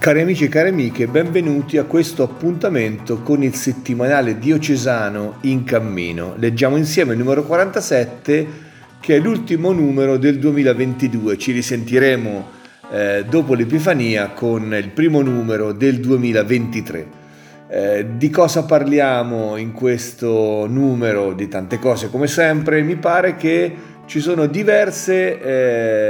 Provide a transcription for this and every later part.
Cari amici e cari amiche, benvenuti a questo appuntamento con il settimanale diocesano in cammino. Leggiamo insieme il numero 47 che è l'ultimo numero del 2022. Ci risentiremo eh, dopo l'Epifania con il primo numero del 2023. Eh, di cosa parliamo in questo numero? Di tante cose come sempre. Mi pare che ci sono diverse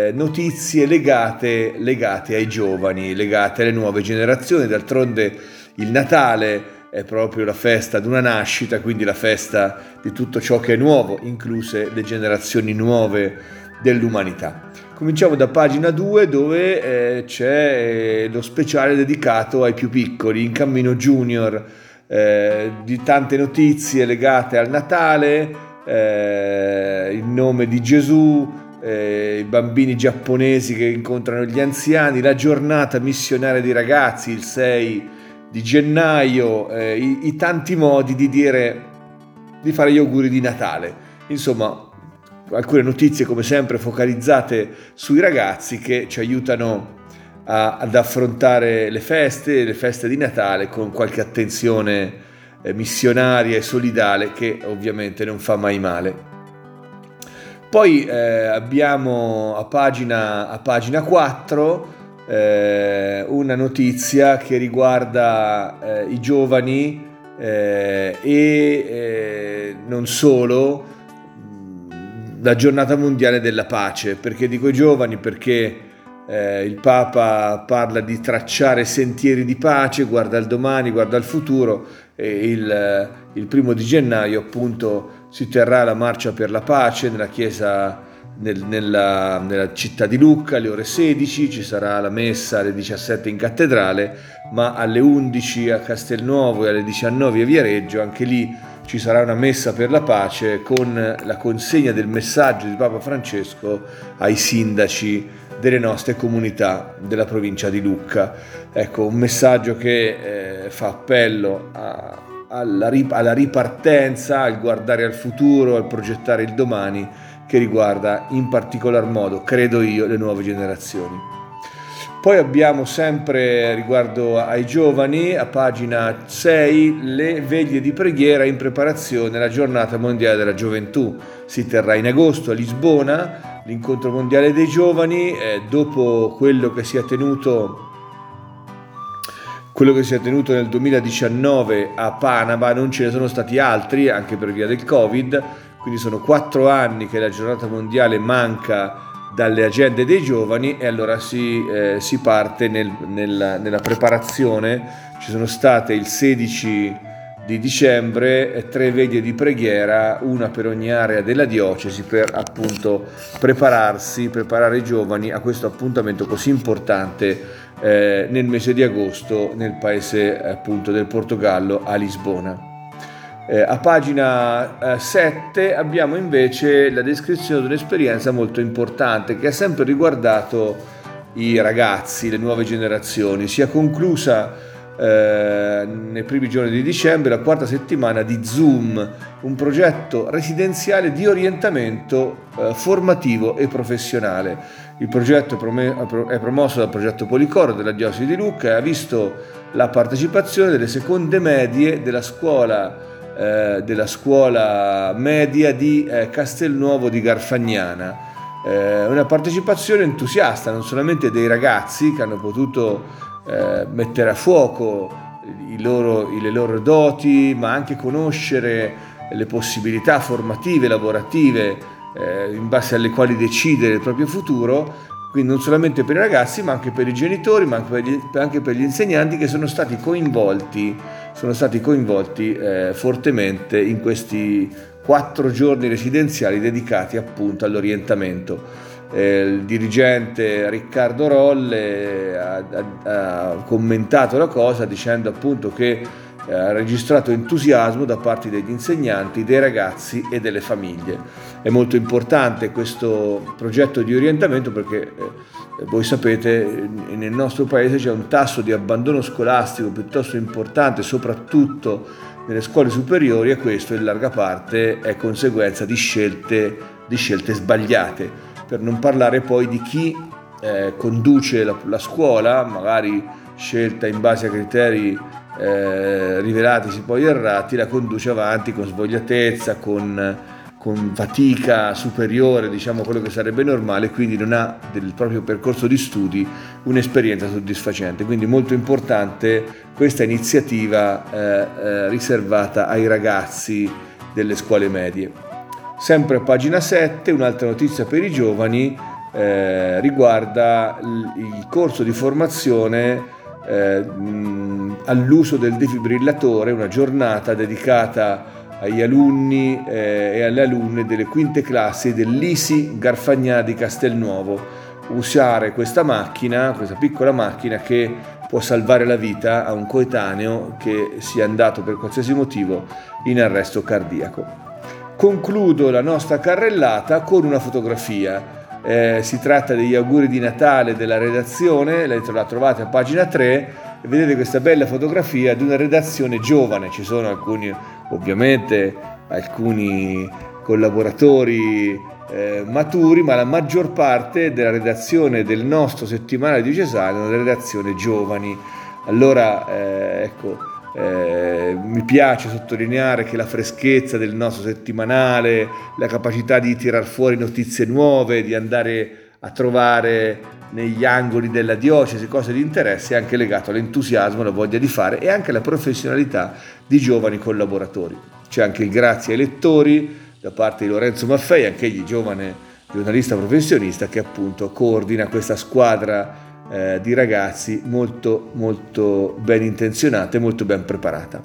eh, notizie legate, legate, ai giovani, legate alle nuove generazioni. D'altronde il Natale è proprio la festa di una nascita, quindi la festa di tutto ciò che è nuovo, incluse le generazioni nuove dell'umanità. Cominciamo da pagina 2 dove eh, c'è lo speciale dedicato ai più piccoli, in cammino junior, eh, di tante notizie legate al Natale, eh, il nome di Gesù, eh, i bambini giapponesi che incontrano gli anziani, la giornata missionaria dei ragazzi il 6 di gennaio, eh, i, i, tanti modi di dire di fare gli auguri di Natale. Insomma, alcune notizie come sempre focalizzate sui ragazzi che ci aiutano a, ad affrontare le feste, le feste di Natale con qualche attenzione missionaria e solidale che ovviamente non fa mai male. Poi eh, abbiamo a pagina, a pagina 4 eh, una notizia che riguarda eh, i giovani eh, e eh, non solo la giornata mondiale della pace. Perché dico i giovani? Perché eh, il Papa parla di tracciare sentieri di pace, guarda al domani, guarda al futuro e il, il primo di gennaio appunto si terrà la marcia per la pace nella chiesa nel, nella, nella, città di Lucca alle ore 16, ci sarà la messa alle 17 in cattedrale, ma alle 11 a Castelnuovo e alle 19 a Viareggio, anche lì ci sarà una messa per la pace con la consegna del messaggio di Papa Francesco ai sindaci delle nostre comunità della provincia di Lucca. Ecco, un messaggio che eh, fa appello a, alla, alla ripartenza, al guardare al futuro, al progettare il domani, che riguarda in particolar modo, credo io, le nuove generazioni. Poi abbiamo sempre riguardo ai giovani, a pagina 6, le veglie di preghiera in preparazione alla giornata mondiale della gioventù. Si terrà in agosto a Lisbona l'incontro mondiale dei giovani, eh, dopo quello che si è tenuto quello che si è tenuto nel 2019 a Panama, non ce ne sono stati altri anche per via del Covid, quindi sono quattro anni che la giornata mondiale manca dalle agende dei giovani e allora si, eh, si parte nel, nel, nella preparazione. Ci sono state il 16 di dicembre tre veglie di preghiera, una per ogni area della diocesi per appunto prepararsi, preparare i giovani a questo appuntamento così importante eh, nel mese di agosto nel paese appunto del Portogallo a Lisbona. Eh, a pagina eh, 7 abbiamo invece la descrizione di un'esperienza molto importante che ha sempre riguardato i ragazzi, le nuove generazioni. Si è conclusa eh, nei primi giorni di dicembre, la quarta settimana di Zoom, un progetto residenziale di orientamento eh, formativo e professionale. Il progetto è promosso dal progetto Policoro della Diocesi di Lucca e ha visto la partecipazione delle seconde medie della scuola, eh, della scuola media di eh, Castelnuovo di Garfagnana. Eh, una partecipazione entusiasta non solamente dei ragazzi che hanno potuto eh, mettere a fuoco loro, le loro doti, ma anche conoscere le possibilità formative, lavorative, eh, in base alle quali decidere il proprio futuro, quindi non solamente per i ragazzi, ma anche per i genitori, ma anche per gli, anche per gli insegnanti che sono stati coinvolti, sono stati coinvolti eh, fortemente in questi quattro giorni residenziali dedicati appunto all'orientamento. Eh, il dirigente Riccardo Rolle ha, ha, ha, commentato la cosa dicendo appunto che eh, ha registrato entusiasmo da parte degli insegnanti, dei ragazzi e delle famiglie. È molto importante questo progetto di orientamento perché eh, voi sapete nel nostro paese c'è un tasso di abbandono scolastico piuttosto importante, soprattutto nelle scuole superiori e questo in larga parte è conseguenza di scelte, di scelte sbagliate, per non parlare poi di chi eh, conduce la, la scuola, magari scelta in base a criteri eh, rivelatisi poi errati, la conduce avanti con svogliatezza, con, con fatica superiore, diciamo quello che sarebbe normale, quindi non ha del proprio percorso di studi un'esperienza soddisfacente. Quindi molto importante questa iniziativa eh, eh, riservata ai ragazzi delle scuole medie. Sempre a pagina 7, un'altra notizia per i giovani eh, riguarda il corso di formazione eh, all'uso del defibrillatore, una giornata dedicata agli alunni eh, e alle alunne delle quinte classi dell'ISI Garfagnà di Castelnuovo. Usare questa macchina, questa piccola macchina che può salvare la vita a un coetaneo che sia andato per qualsiasi motivo in arresto cardiaco. Concludo la nostra carrellata con una fotografia eh, si tratta degli auguri di Natale della redazione, la trovate a pagina 3 vedete questa bella fotografia di una redazione giovane, ci sono alcuni ovviamente alcuni collaboratori eh, maturi, ma la maggior parte della redazione del nostro settimanale diocesano è una redazione giovani. Allora, eh, ecco, eh, mi piace sottolineare che la freschezza del nostro settimanale, la capacità di tirar fuori notizie nuove, di andare a trovare negli angoli della diocesi cose di interesse è anche legato all'entusiasmo, alla voglia di fare e anche alla professionalità di giovani collaboratori. C'è anche il grazie ai lettori da parte di Lorenzo Maffei, anche egli giovane giornalista professionista che appunto coordina questa squadra eh, di ragazzi molto molto ben intenzionata e molto ben preparata.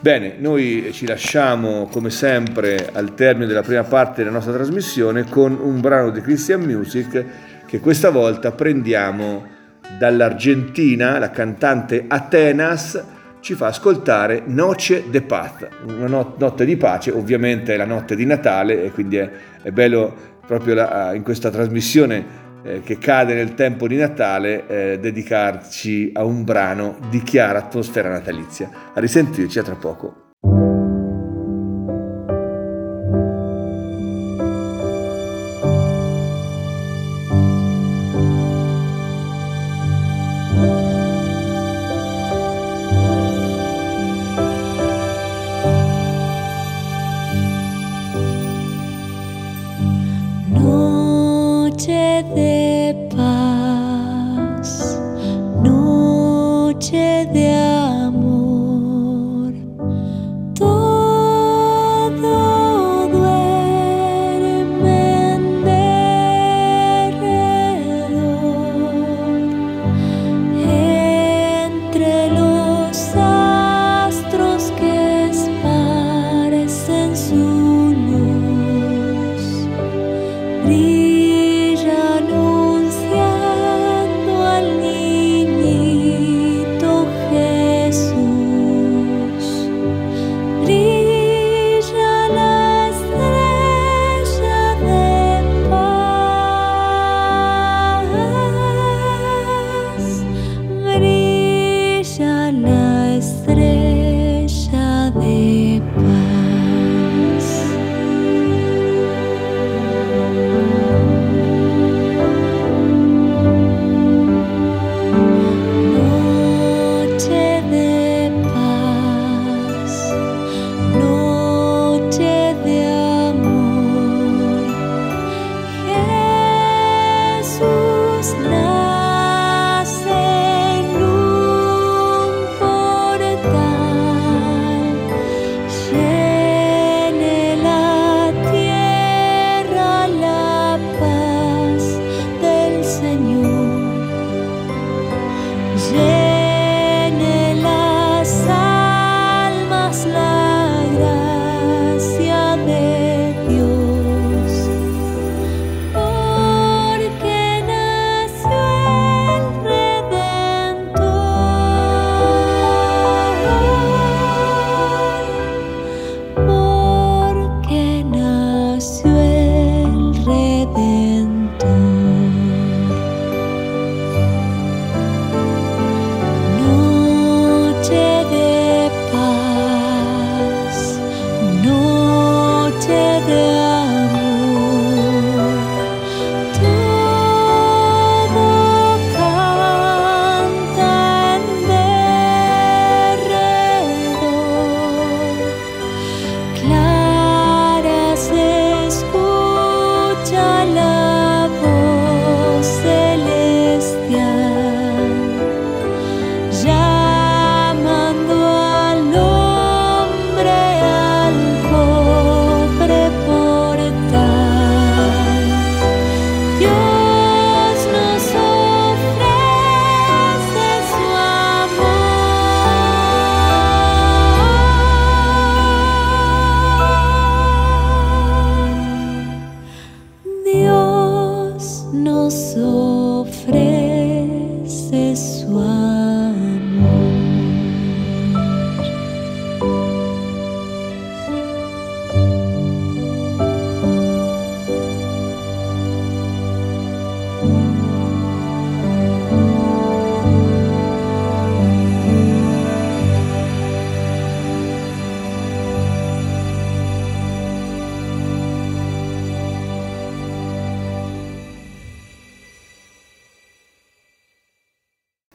Bene, noi ci lasciamo come sempre al termine della prima parte della nostra trasmissione con un brano di Christian Music che questa volta prendiamo dall'Argentina, la cantante Atenas ci fa ascoltare Noce de Paz, una notte di pace, ovviamente è la notte di Natale e quindi è, è bello proprio la, in questa trasmissione eh, che cade nel tempo di Natale eh, dedicarci a un brano di chiara atmosfera natalizia. A risentirci a tra poco.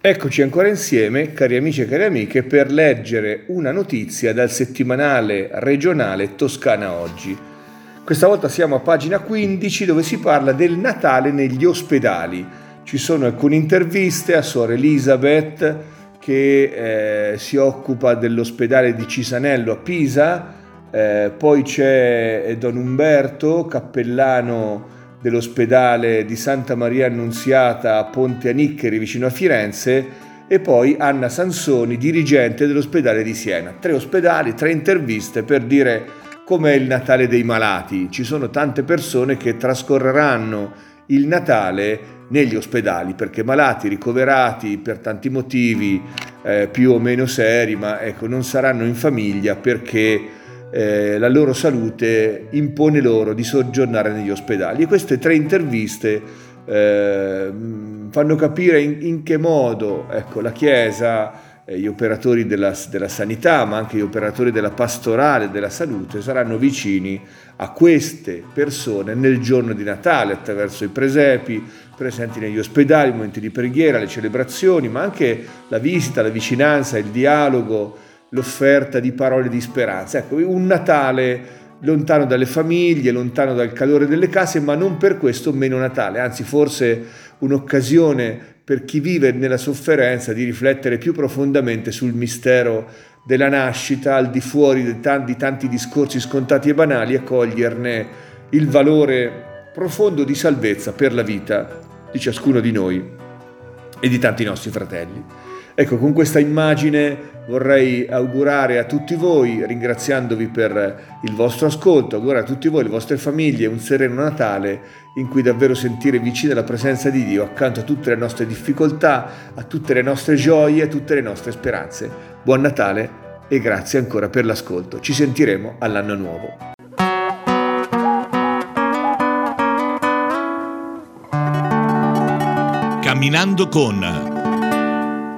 Eccoci ancora insieme, cari amici e cari amiche, per leggere una notizia dal settimanale regionale Toscana Oggi. Questa volta siamo a pagina 15 dove si parla del Natale negli ospedali. Ci sono alcune interviste a Suor Elisabeth che eh, si occupa dell'ospedale di Cisanello a Pisa, eh, poi c'è Don Umberto, cappellano dell'ospedale di Santa Maria Annunziata a Ponte Aniccheri vicino a Firenze e poi Anna Sansoni, dirigente dell'ospedale di Siena. Tre ospedali, tre interviste per dire com'è il Natale dei malati. Ci sono tante persone che trascorreranno il Natale negli ospedali perché malati, ricoverati per tanti motivi eh, più o meno seri, ma ecco, non saranno in famiglia perché eh, la loro salute impone loro di soggiornare negli ospedali. E queste tre interviste eh, fanno capire in, in che modo ecco, la Chiesa gli operatori della, della, sanità, ma anche gli operatori della pastorale, della salute, saranno vicini a queste persone nel giorno di Natale attraverso i presepi presenti negli ospedali, i momenti di preghiera, le celebrazioni, ma anche la visita, la vicinanza, il dialogo l'offerta di parole di speranza. Ecco, un Natale lontano dalle famiglie, lontano dal calore delle case, ma non per questo meno Natale, anzi forse un'occasione per chi vive nella sofferenza di riflettere più profondamente sul mistero della nascita, al di fuori di tanti, tanti discorsi scontati e banali, e coglierne il valore profondo di salvezza per la vita di ciascuno di noi e di tanti nostri fratelli. Ecco, con questa immagine vorrei augurare a tutti voi, ringraziandovi per il vostro ascolto, augurare a tutti voi, le vostre famiglie, un sereno Natale in cui davvero sentire vicina la presenza di Dio accanto a tutte le nostre difficoltà, a tutte le nostre gioie, a tutte le nostre speranze. Buon Natale e grazie ancora per l'ascolto. Ci sentiremo all'anno nuovo. Camminando con